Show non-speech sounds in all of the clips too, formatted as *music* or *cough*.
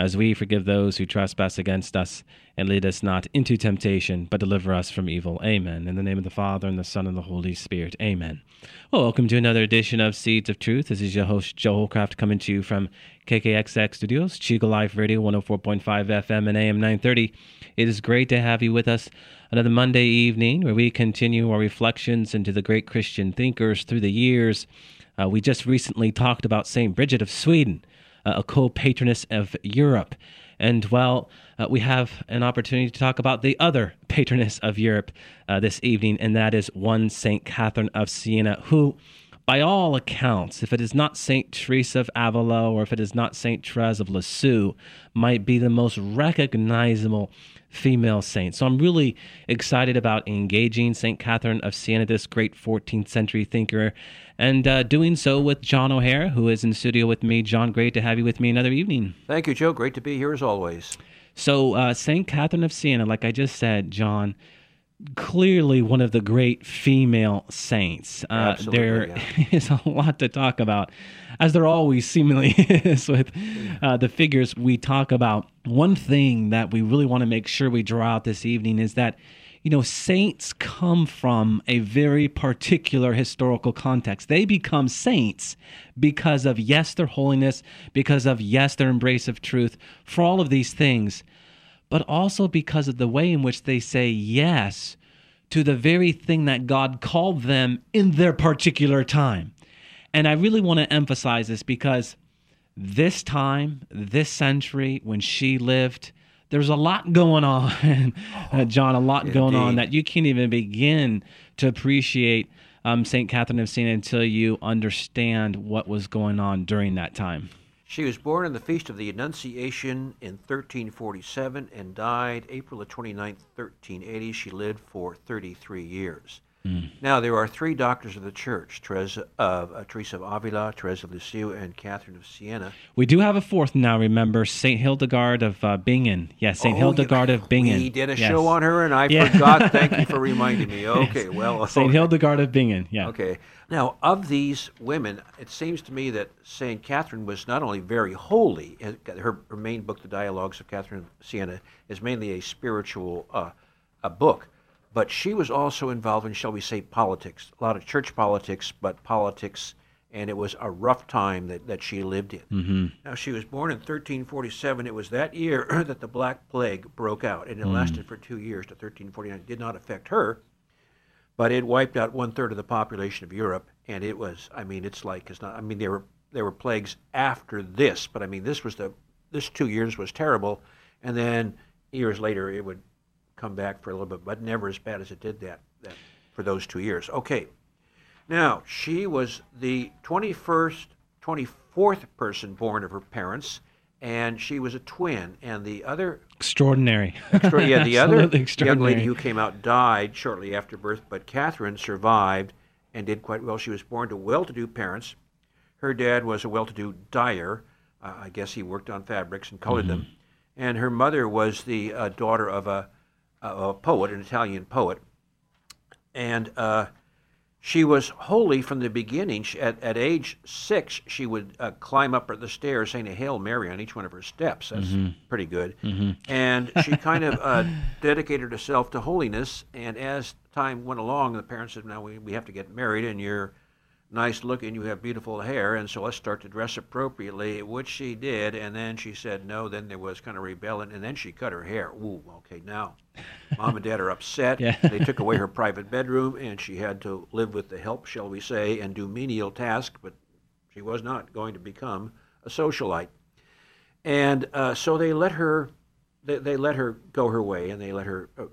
as we forgive those who trespass against us. And lead us not into temptation, but deliver us from evil. Amen. In the name of the Father, and the Son, and the Holy Spirit. Amen. Well, welcome to another edition of Seeds of Truth. This is your host, Joe Holcraft, coming to you from KKXX Studios, Chiga Life Radio, 104.5 FM and AM 930. It is great to have you with us another Monday evening where we continue our reflections into the great Christian thinkers through the years. Uh, we just recently talked about St. Bridget of Sweden, uh, a co patroness of Europe. And well, uh, we have an opportunity to talk about the other patroness of Europe uh, this evening, and that is one St. Catherine of Siena, who, by all accounts, if it is not St. Teresa of Avila or if it is not St. Therese of Lisieux, might be the most recognizable female saint. So I'm really excited about engaging St. Catherine of Siena, this great 14th century thinker, and uh, doing so with John O'Hare, who is in studio with me. John, great to have you with me another evening. Thank you, Joe. Great to be here as always. So, uh, St. Catherine of Siena, like I just said, John, clearly one of the great female saints. Uh, there yeah. *laughs* is a lot to talk about, as there always seemingly *laughs* is with uh, the figures we talk about. One thing that we really want to make sure we draw out this evening is that. You know, saints come from a very particular historical context. They become saints because of, yes, their holiness, because of, yes, their embrace of truth, for all of these things but also because of the way in which they say yes to the very thing that God called them in their particular time. And I really want to emphasize this because this time, this century, when she lived, there's a lot going on, uh, *laughs* John, a lot going on that you can't even begin to appreciate um, St. Catherine of Siena until you understand what was going on during that time. She was born on the Feast of the Annunciation in 1347 and died April 29, 1380. She lived for 33 years. Mm. Now, there are three doctors of the church Teresa of, uh, Teresa of Avila, Teresa of Lisieux, and Catherine of Siena. We do have a fourth now, remember, St. Hildegard of uh, Bingen. Yes, St. Oh, Hildegard of Bingen. We did a yes. show on her, and I yeah. forgot. Thank you *laughs* for reminding me. Okay, yes. well. St. Okay. Hildegard of Bingen, yeah. Okay. Now, of these women, it seems to me that St. Catherine was not only very holy, her, her main book, The Dialogues of Catherine of Siena, is mainly a spiritual uh, a book but she was also involved in, shall we say, politics. A lot of church politics, but politics, and it was a rough time that, that she lived in. Mm-hmm. Now, she was born in 1347. It was that year *clears throat* that the Black Plague broke out, and it mm. lasted for two years to 1349. It did not affect her, but it wiped out one third of the population of Europe, and it was, I mean, it's like, it's not, I mean, there were, there were plagues after this, but I mean, this was the, this two years was terrible, and then years later it would come back for a little bit, but never as bad as it did that, that for those two years. Okay. Now, she was the 21st, 24th person born of her parents, and she was a twin. And the other extraordinary, extra, yeah, the *laughs* other young lady who came out died shortly after birth, but Catherine survived and did quite well. She was born to well-to-do parents. Her dad was a well-to-do dyer. Uh, I guess he worked on fabrics and colored mm-hmm. them. And her mother was the uh, daughter of a a poet, an Italian poet, and uh, she was holy from the beginning. She, at, at age six, she would uh, climb up the stairs saying a Hail Mary on each one of her steps. That's mm-hmm. pretty good. Mm-hmm. And she *laughs* kind of uh, dedicated herself to holiness. And as time went along, the parents said, "Now we, we have to get married, and you're nice looking, you have beautiful hair, and so let's start to dress appropriately, which she did. And then she said no. Then there was kind of rebellion, and then she cut her hair. Ooh, okay, now mom and dad are upset. *laughs* yeah. They took away her private bedroom, and she had to live with the help, shall we say, and do menial tasks, but she was not going to become a socialite. And uh, so they let her. They, they let her go her way, and they let her, uh,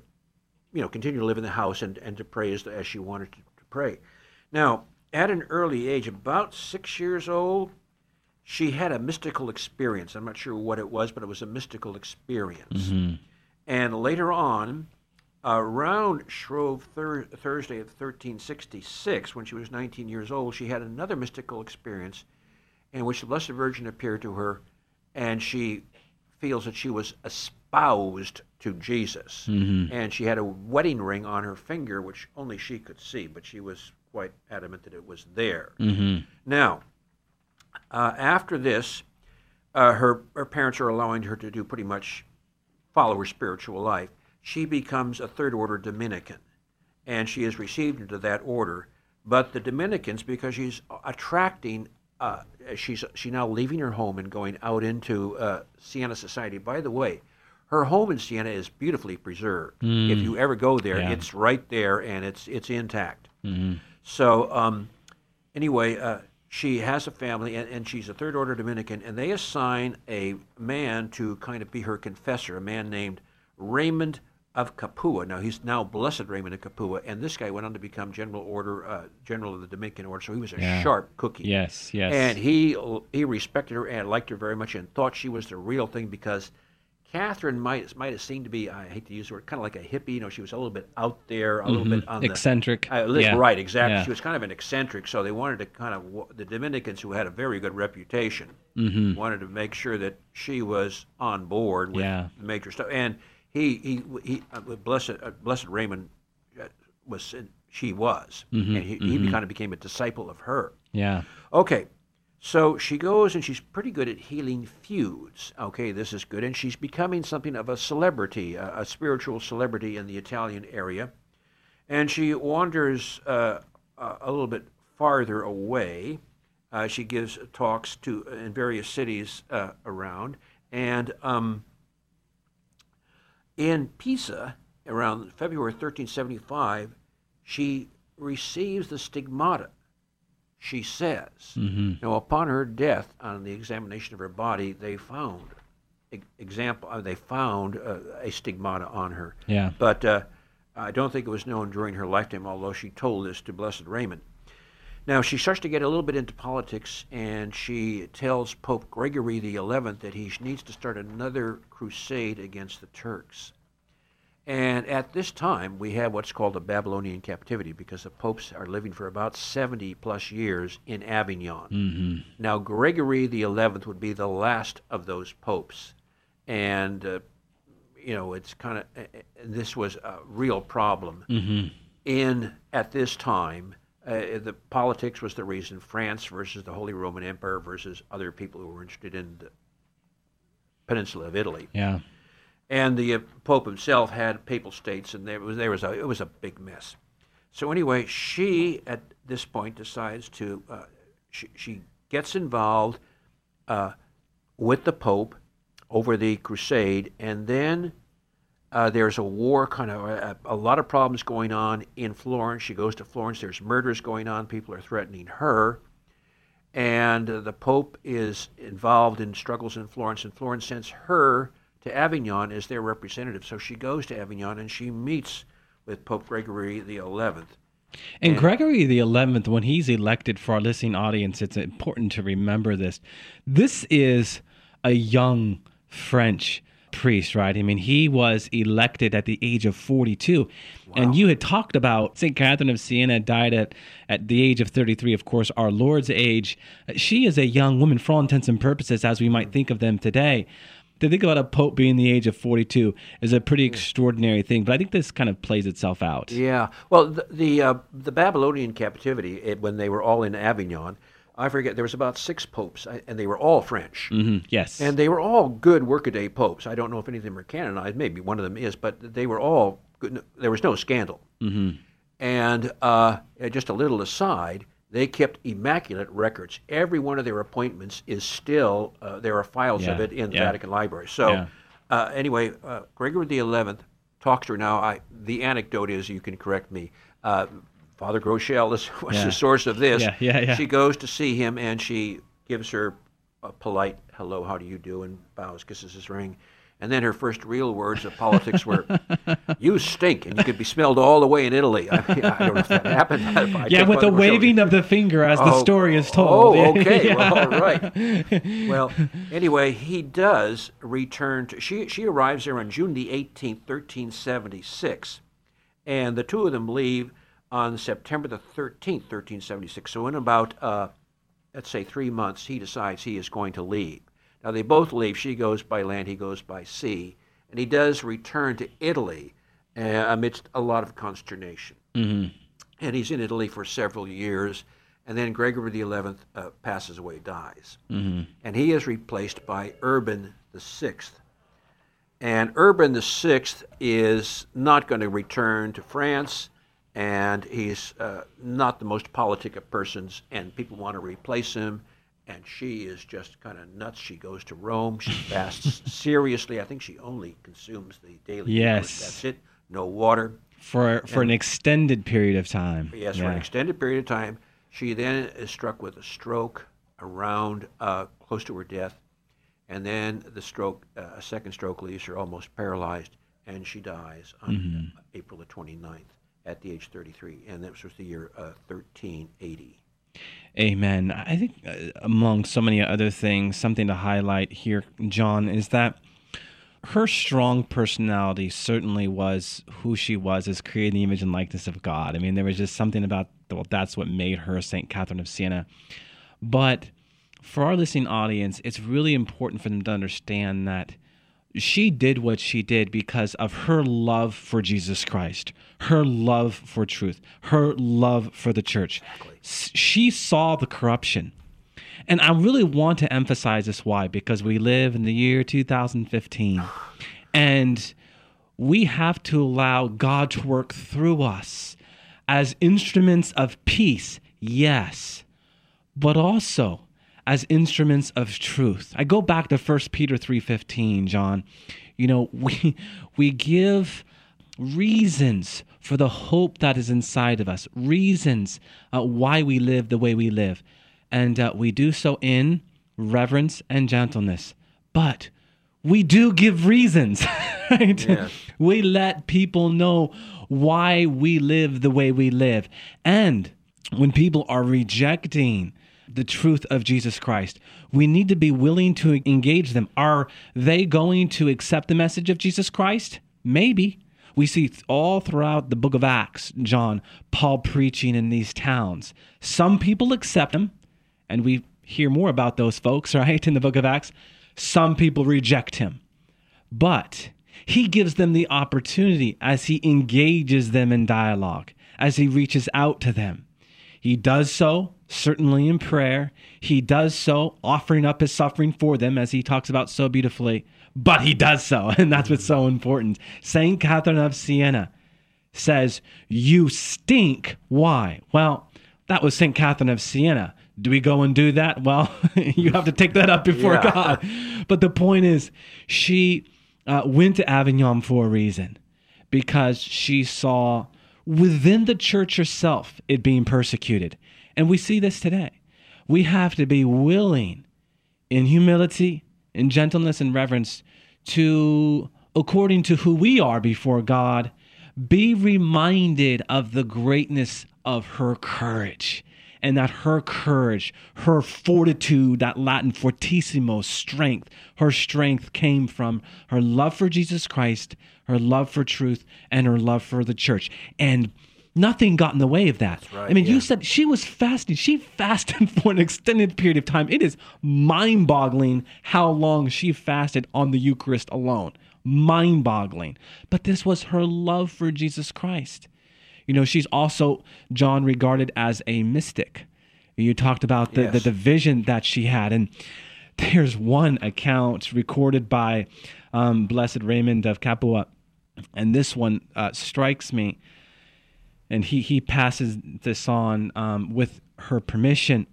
you know, continue to live in the house and, and to pray as, as she wanted to, to pray. Now, at an early age, about six years old, she had a mystical experience. I'm not sure what it was, but it was a mystical experience. Mm-hmm. And later on, around Shrove thir- Thursday of 1366, when she was 19 years old, she had another mystical experience in which the Blessed Virgin appeared to her, and she feels that she was espoused to Jesus. Mm-hmm. And she had a wedding ring on her finger, which only she could see, but she was quite adamant that it was there. Mm-hmm. Now, uh, after this, uh, her, her parents are allowing her to do pretty much follow her spiritual life. She becomes a third order Dominican, and she is received into that order. But the Dominicans, because she's attracting, uh, she's she now leaving her home and going out into uh, Siena society. By the way, her home in Siena is beautifully preserved. Mm. If you ever go there, Yeah. it's right there and it's it's intact. Mm-hmm. So um, anyway, uh, she has a family, and, and she's a third order Dominican, and they assign a man to kind of be her confessor, a man named Raymond of Capua. Now he's now Blessed Raymond of Capua, and this guy went on to become General Order, uh, General of the Dominican Order. So he was a Yeah. sharp cookie. Yes, yes. And he he respected her and liked her very much, and thought she was the real thing because Catherine might might have seemed to be I hate to use the word kind of like a hippie. You know, she was a little bit out there, a little bit on the Eccentric. uh, Yeah. Right, exactly. Yeah. She was kind of an eccentric, so they wanted to kind of the Dominicans, who had a very good reputation, Mhm. wanted to make sure that she was on board with Yeah. the major stuff. And he he he uh, blessed uh, blessed Raymond uh, was she was, Mm-hmm, and he, he kind of became a disciple of her. Yeah. Okay, so she goes and she's pretty good at healing feuds. Okay, this is good, and she's becoming something of a celebrity, a, a spiritual celebrity in the Italian area. And she wanders uh, a little bit farther away. Uh, she gives talks to in various cities uh, around, and um, in Pisa, around February 1375, she receives the stigmata she says. Mm-hmm. Now, upon her death, on the examination of her body, they found example. Uh, they found uh, a stigmata on her, Yeah. but uh, I don't think it was known during her lifetime. Although she told this to Blessed Raymond. Now she starts to get a little bit into politics, and she tells Pope Gregory XI that he needs to start another crusade against the Turks. And at this time, we have what's called a Babylonian captivity because the popes are living for about 70 plus years in Avignon. Mm-hmm. Now, Gregory the 11th would be the last of those popes. And, uh, you know, it's kind of, this was a real problem. Mm-hmm. In, at this time, uh, the politics was the reason France versus the Holy Roman Empire versus other people who were interested in the peninsula of Italy Yeah. And the uh, Pope himself had papal states, and there was there was a it was a big mess. So anyway, she at this point decides to uh, she she gets involved uh, with the Pope over the crusade, and then uh, there's a war, kind of a, a lot of problems going on in Florence. She goes to Florence. There's murders going on. People are threatening her and uh, the Pope is involved in struggles in Florence, and Florence sends her to Avignon as their representative. So she goes to Avignon and she meets with Pope Gregory the Eleventh. And Gregory the Eleventh, when he's elected for our listening audience, it's important to remember this. This is a young French priest, right? I mean, he was elected at the age of 42. And you had talked about St. Catherine of Siena died at, at the age of 33, of course, our Lord's age. She is a young woman, for all intents and purposes, as we might think of them today. To think about a pope being the age of 42 is a pretty extraordinary thing, but I think this kind of plays itself out. Yeah. Well, the the, uh, the Babylonian captivity it, when they were all in Avignon, I forget there was about six popes, and they were all French. hmm Yes. And they were all good workaday popes. I don't know if any of them are canonized. Maybe one of them is, but they were all good. There was no scandal. hmm And uh, just a little aside, they kept immaculate records. Every one of their appointments is still, uh, there are files of it in the yeah. Vatican Library. So, Yeah. uh, anyway, uh, Gregory the Eleventh talks to her now. I, the anecdote is, you can correct me, uh, Father Groeschel is, *laughs* was Yeah. the source of this. Yeah, yeah, yeah. She goes to see him and she gives her a polite hello, how do you do, and bows, kisses his ring. And then her first real words of politics were, *laughs* "You stink," and you could be smelled all the way in Italy. *laughs* I, mean, I don't know if that happened. Yeah, with the waving of the finger as the Oh, story is told. Oh, *laughs* okay. Yeah. Well, all right. Well, anyway, he does return to. She she arrives there on June the eighteenth, thirteen seventy six, and the two of them leave on September the thirteenth, thirteen seventy six. So in about uh, let's say three months, he decides he is going to leave. Now they both leave. She goes by land. He goes by sea. and he does return to Italy uh, amidst a lot of consternation. Mm-hmm. And he's in Italy for several years, and then Gregory XI uh, passes away, dies. Mm-hmm. And he is replaced by Urban VI. And Urban VI is not going to return to France, and he's uh, not the most politic of persons, and people want to replace him. And she is just kind of nuts. She goes to Rome. She fasts *laughs* seriously. I think she only consumes the daily. Yes. That's it. No water. For for and, an extended period of time. Yes, yeah. for an extended period of time. She then is struck with a stroke around uh, close to her death and then the stroke, uh, a second stroke leaves her almost paralyzed, and she dies on mm-hmm. April the 29th at the age 33, and that was the year uh, 1380. Amen. I think uh, among so many other things, something to highlight here, John, is that her strong personality certainly was who she was as created in the image and likeness of God. I mean, there was just something about well, that's what made her Saint Catherine of Siena. But for our listening audience, it's really important for them to understand that she did what she did because of her love for Jesus Christ, her love for truth, her love for the church. Exactly. She saw the corruption. And I really want to emphasize this why because we live in the year 2015 and we have to allow God to work through us as instruments of peace, yes, but also as instruments of truth. I go back to 1 Peter 3:15, John. You know, we we give reasons for the hope that is inside of us, reasons uh, why we live the way we live. And uh, we do so in reverence and gentleness. But we do give reasons, *laughs* right? Yes. We let people know why we live the way we live. And when people are rejecting the truth of Jesus Christ. We need to be willing to engage them. Are they going to accept the message of Jesus Christ? Maybe. We see all throughout the book of Acts, John, Paul preaching in these towns. Some people accept him, and we hear more about those folks, *laughs* right, in the book of Acts. Some people reject him. But he gives them the opportunity as he engages them in dialogue, as he reaches out to them. He does so certainly in prayer. He does so, offering up his suffering for them, as he talks about so beautifully. But he does so, *laughs* and that's what's so important. Saint Catherine of Siena says, You stink. Why? Well, that was Saint Catherine of Siena. Do we go and do that? Well, *laughs* you have to take that up before yeah. God. But the point is, she uh, went to Avignon for a reason because she saw within the church herself it being persecuted. And we see this today. We have to be willing in humility, in gentleness and reverence to, according to who we are before God, be reminded of the greatness of her courage and that her courage, her fortitude, that Latin fortissimo strength, her strength came from her love for Jesus Christ, her love for truth, and her love for the church. And nothing got in the way of that. Right, I mean, yeah. you said she was fasting. She fasted *laughs* for an extended period of time. It is mind boggling how long she fasted on the Eucharist alone. Mind boggling. But this was her love for Jesus Christ. You know, she's also, John, regarded as a mystic. You talked about the, yes. the, the vision that she had. And there's one account recorded by um, Blessed Raymond of Capua. And this one uh, strikes me. And he, he passes this on um, with her permission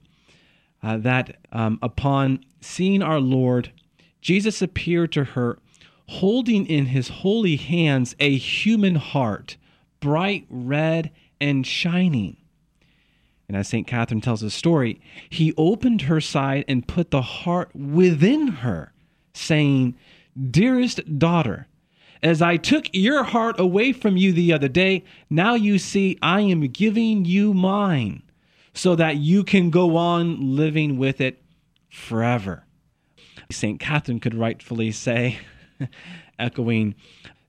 uh, that um, upon seeing our Lord, Jesus appeared to her holding in his holy hands a human heart bright red and shining. And as St. Catherine tells the story, he opened her side and put the heart within her, saying, Dearest daughter, as I took your heart away from you the other day, now you see I am giving you mine, so that you can go on living with it forever. St. Catherine could rightfully say, *laughs* echoing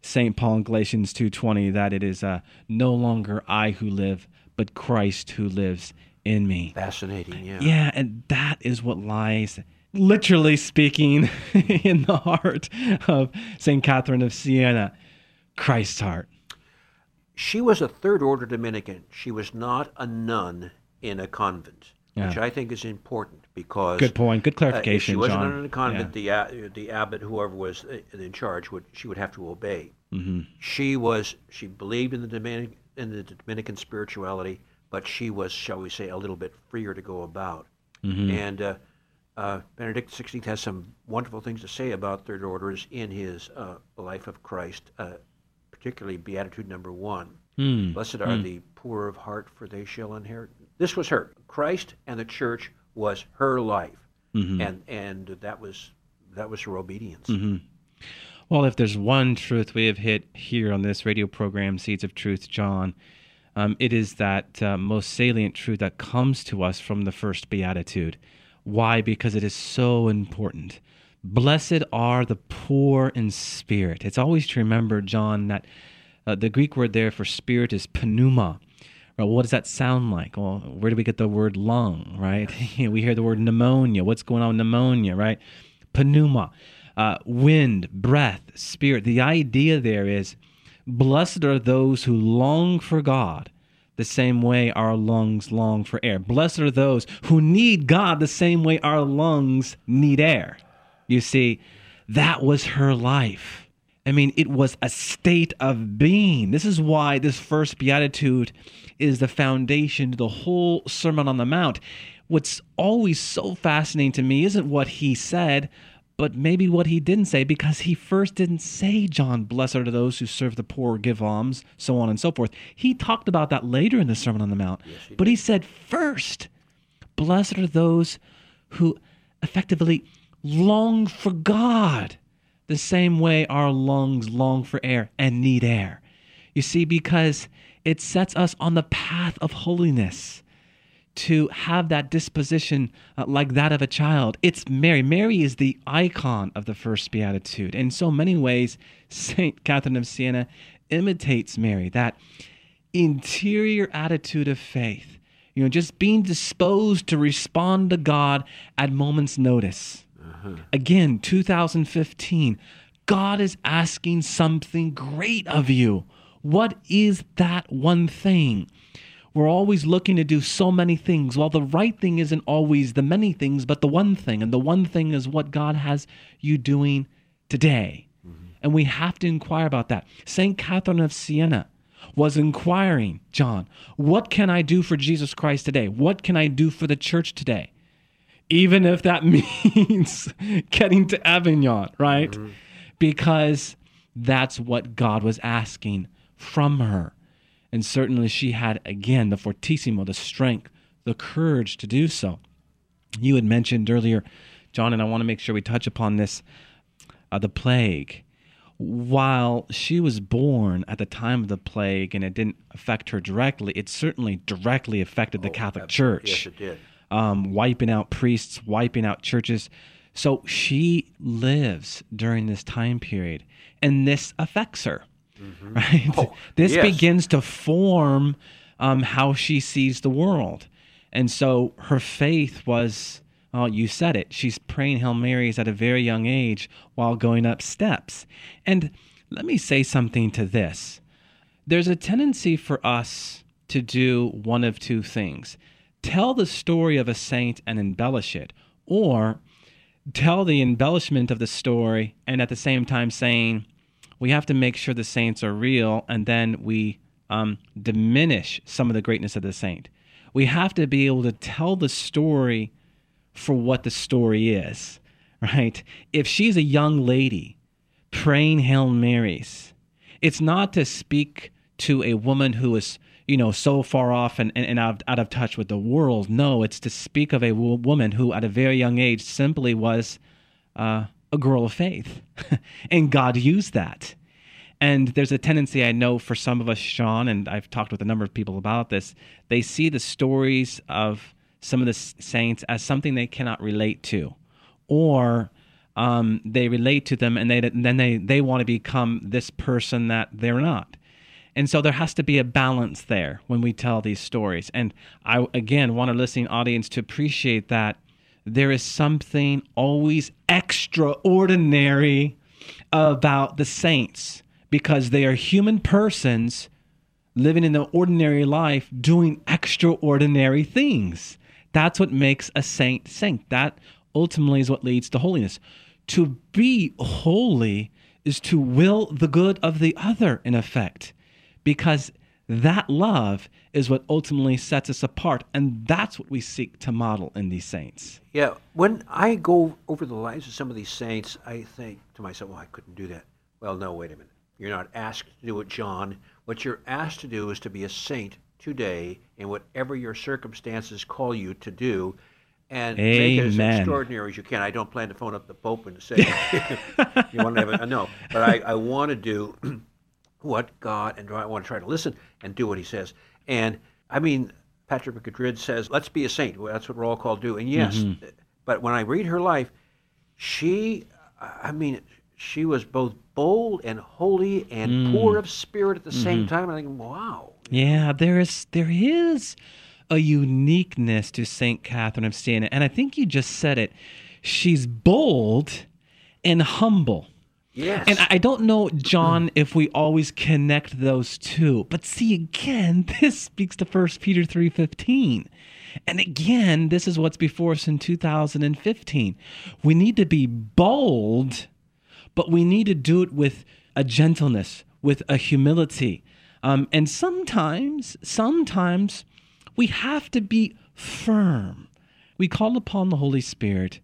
St. Paul in Galatians 2:20 that it is uh, no longer I who live, but Christ who lives in me. Fascinating, yeah. Yeah, and that is what lies literally speaking, *laughs* in the heart of St. Catherine of Siena, Christ's heart. She was a third order Dominican. She was not a nun in a convent, yeah. which I think is important because. Good point. Good clarification. Uh, if she wasn't John. in a convent, yeah. the, uh, the abbot, whoever was in charge, would she would have to obey. Mm-hmm. She was. She believed in the Dominican in the Dominican spirituality, but she was, shall we say, a little bit freer to go about. Mm-hmm. And uh, uh, Benedict XVI has some wonderful things to say about third orders in his uh, Life of Christ, uh, particularly Beatitude number one. Mm. Blessed are mm. the poor of heart, for they shall inherit. This was her. Christ and the church was her life, mm-hmm. and and that was that was her obedience. Mm-hmm. Well, if there's one truth we have hit here on this radio program, Seeds of Truth, John, um, it is that uh, most salient truth that comes to us from the first beatitude. Why? Because it is so important. Blessed are the poor in spirit. It's always to remember, John, that uh, the Greek word there for spirit is pneuma. What does that sound like? Well, where do we get the word lung, right? *laughs* we hear the word pneumonia. What's going on with pneumonia, right? Pneuma uh, wind, breath, spirit. The idea there is blessed are those who long for God the same way our lungs long for air. Blessed are those who need God the same way our lungs need air. You see, that was her life. I mean, it was a state of being. This is why this first beatitude is the foundation to the whole Sermon on the Mount. What's always so fascinating to me isn't what he said, but maybe what he didn't say because he first didn't say, John, blessed are those who serve the poor, give alms, so on and so forth. He talked about that later in the Sermon on the Mount. Yes, he but he said, first, blessed are those who effectively long for God the same way our lungs long for air and need air. You see, because it sets us on the path of holiness to have that disposition uh, like that of a child. It's Mary. Mary is the icon of the first beatitude. In so many ways, *laughs* St. Catherine of Siena imitates Mary, that interior attitude of faith. You know, just being disposed to respond to God at moment's notice. Uh-huh. Again, 2015, God is asking something great of you. What is that one thing? We're always looking to do so many things. While the right thing isn't always the many things, but the one thing. And the one thing is what God has you doing today. Mm-hmm. And we have to inquire about that. St. Catherine of Siena was inquiring, John, what can I do for Jesus Christ today? What can I do for the church today? Even if that *laughs* means getting to Avignon, right? Mm-hmm. Because that's what God was asking from her. And certainly she had, again, the fortissimo, the strength, the courage to do so. You had mentioned earlier, John, and I want to make sure we touch upon this uh, the plague. While she was born at the time of the plague and it didn't affect her directly, it certainly directly affected the oh, Catholic absolutely. Church. Yes, it did. Um, wiping out priests, wiping out churches. So she lives during this time period, and this affects her. Mm-hmm. *laughs* Right? Oh, this yes. begins to form um, how she sees the world. And so her faith was, well, you said it. She's praying Hail Marys at a very young age while going up steps. And let me say something to this there's a tendency for us to do one of two things tell the story of a saint and embellish it, or tell the embellishment of the story and at the same time saying, we have to make sure the saints are real, and then we um, diminish some of the greatness of the saint. We have to be able to tell the story for what the story is, *laughs* right? If she's a young lady praying Hail Marys, it's not to speak to a woman who is, you know, so far off and, and, and out, out of touch with the world. No, it's to speak of a woman who, at a very young age, simply was uh, a girl of faith. *laughs* and God used that. And there's a tendency I know for some of us, Sean, and I've talked with a number of people about this, they see the stories of some of the saints as something they cannot relate to. Or um, they relate to them and, they, and then they, they want to become this person that they're not. And so there has to be a balance there when we tell these stories. And I, again, want our listening audience to appreciate that there is something always extraordinary about the saints because they are human persons living in the ordinary life doing extraordinary things. That's what makes a saint saint. That ultimately is what leads to holiness. To be holy is to will the good of the other, in effect, because that love is what ultimately sets us apart. And that's what we seek to model in these saints. Yeah. When I go over the lives of some of these saints, I think to myself, well, I couldn't do that. Well, no, wait a minute. You're not asked to do it, John. What you're asked to do is to be a saint today in whatever your circumstances call you to do and Amen. make it as extraordinary as you can. I don't plan to phone up the Pope and say, *laughs* you want to have a, no, but I, I want to do what God, and I want to try to listen and do what he says. And I mean, Patrick Madrid says, let's be a saint. Well, that's what we're all called to do. And yes, mm-hmm. but when I read her life, she, I mean, she was both bold and holy and mm. poor of spirit at the mm-hmm. same time. I think, wow. Yeah, there is there is a uniqueness to Saint Catherine of Siena, and I think you just said it. She's bold and humble. Yes. And I don't know, John, if we always connect those two. But see, again, *laughs* this speaks to 1 Peter 3.15. And again, this is what's before us in 2015. We need to be bold, but we need to do it with a gentleness, with a humility. Um, and sometimes, sometimes we have to be firm. We call upon the Holy Spirit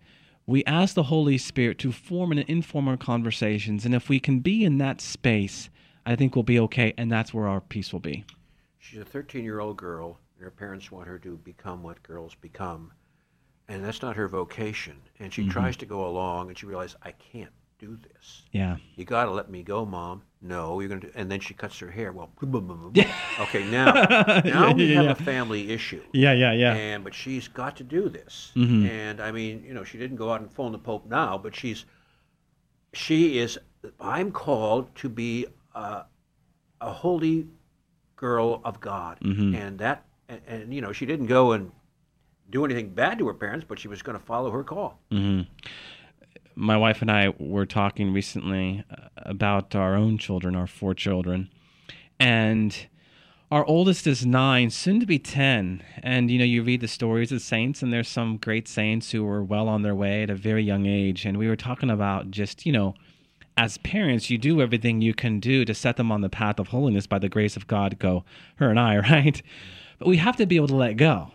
we ask the Holy Spirit to form and inform our conversations. And if we can be in that space, I think we'll be okay. And that's where our peace will be. She's a 13 year old girl, and her parents want her to become what girls become. And that's not her vocation. And she mm-hmm. tries to go along, and she realizes, I can't do this. Yeah. You got to let me go, mom. No, you're going to. And then she cuts her hair. Well, *laughs* okay, now *laughs* now yeah, we have yeah. a family issue. Yeah, yeah, yeah. And but she's got to do this. Mm-hmm. And I mean, you know, she didn't go out and phone the Pope now, but she's she is. I'm called to be a, a holy girl of God, mm-hmm. and that and, and, you know she didn't go and do anything bad to her parents, but she was going to follow her call. Mm-hmm my wife and I were talking recently uh, about our own children, our four children, and our oldest is nine, soon to be 10. And, you know, you read the stories of saints, and there's some great saints who were well on their way at a very young age. And we were talking about just, you know, as parents, you do everything you can do to set them on the path of holiness by the grace of God, go, her and I, *laughs* right? But we have to be able to let go.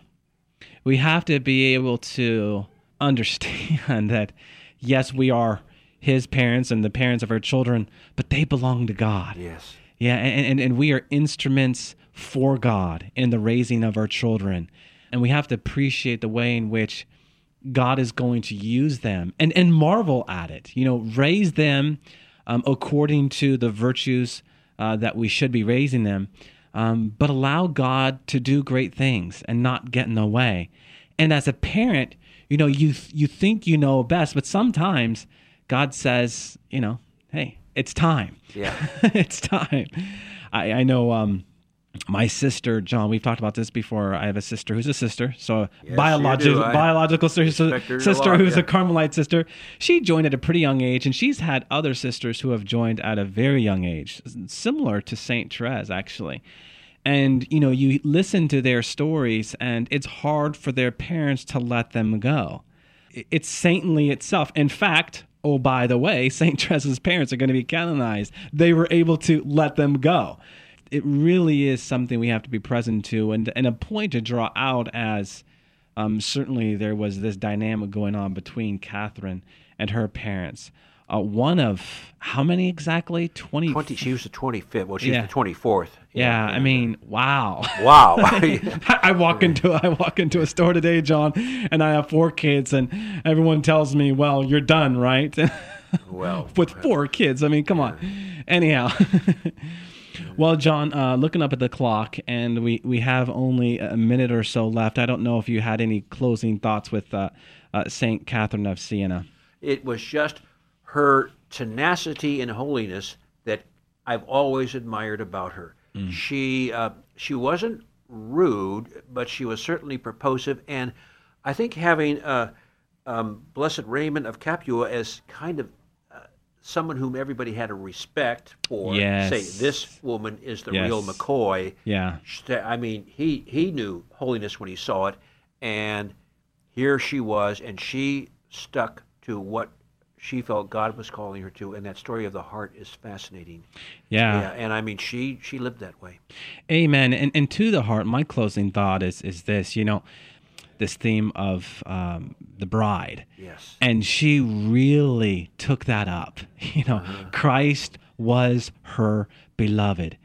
We have to be able to understand *laughs* that yes, we are his parents and the parents of our children, but they belong to God. Yes. Yeah, and, and, and we are instruments for God in the raising of our children. And we have to appreciate the way in which God is going to use them and, and marvel at it. You know, raise them um, according to the virtues uh, that we should be raising them, um, but allow God to do great things and not get in the way. And as a parent, you know, you you think you know best, but sometimes God says, you know, hey, it's time. Yeah, *laughs* it's time. I, I know. Um, my sister, John, we've talked about this before. I have a sister who's a sister, so yes, biological biological sister, sister lot, who's yeah. a Carmelite sister. She joined at a pretty young age, and she's had other sisters who have joined at a very young age, similar to Saint Therese, actually and you know you listen to their stories and it's hard for their parents to let them go. It's saintly itself. In fact oh by the way *laughs* saint therese's parents are going to be canonized. They were able to let them go. It really is something we have to be present to and, and a point to draw out as um, certainly there was this dynamic going on between catherine and her parents uh, one of how many exactly? 20. 20 she was the 25th. Well, she's yeah. the 24th. Yeah, yeah, I mean, wow. Wow. *laughs* *laughs* I walk into I walk into a store today, John, and I have four kids, and everyone tells me, "Well, you're done, right?" *laughs* well, with four kids, I mean, come on. Anyhow. Well, John, uh, looking up at the clock, and we, we have only a minute or so left. I don't know if you had any closing thoughts with uh, uh, Saint Catherine of Siena. It was just her tenacity and holiness that I've always admired about her. Mm. She uh, she wasn't rude, but she was certainly purposive, and I think having a, um, Blessed Raymond of Capua as kind of uh, someone whom everybody had a respect for. Yes. Say, this woman is the Yes. real McCoy. Yeah. I mean, he he knew holiness when he saw it, and here she was, and she stuck to what she felt God was calling her to, and that story of the heart is fascinating. Yeah. Yeah, and I mean, she she lived that way. Amen. And and to the heart, my closing thought is is this. You know, this theme of um, the bride. Yes. and she really took that up. *laughs* You know, Christ was her beloved.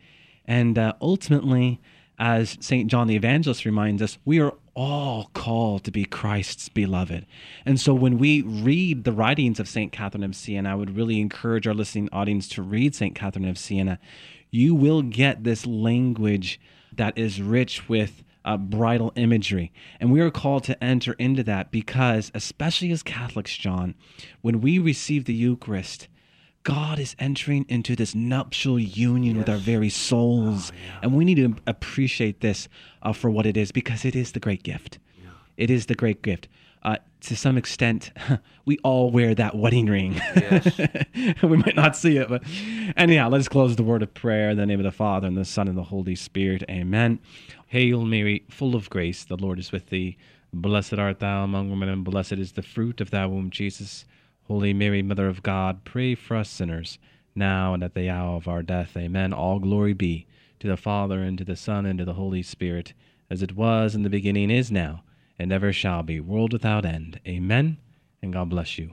And uh, ultimately, as St. John the Evangelist reminds us, we are all called to be Christ's beloved. And so when we read the writings of St. Catherine of Siena, I would really encourage our listening audience to read St. Catherine of Siena. You will get this language that is rich with uh, bridal imagery. And we are called to enter into that because, especially as Catholics, John, when we receive the Eucharist, God is entering into this nuptial union with our very souls. And we need to appreciate this uh, for what it is because it is the great gift. It is the great gift. Uh, to some extent, *laughs* we all wear that wedding ring. Yes. *laughs* we might not see it, but anyhow, let's close the word of prayer in the name of the Father and the Son and the Holy Spirit. Amen. Hail Mary, full of grace, the Lord is with thee. Blessed art thou among women, and blessed is the fruit of thy womb, Jesus. Holy Mary, Mother of God, pray for us sinners, now and at the hour of our death. Amen. All glory be to the Father, and to the Son, and to the Holy Spirit, as it was in the beginning, is now, and ever shall be, world without end. Amen. And God bless you.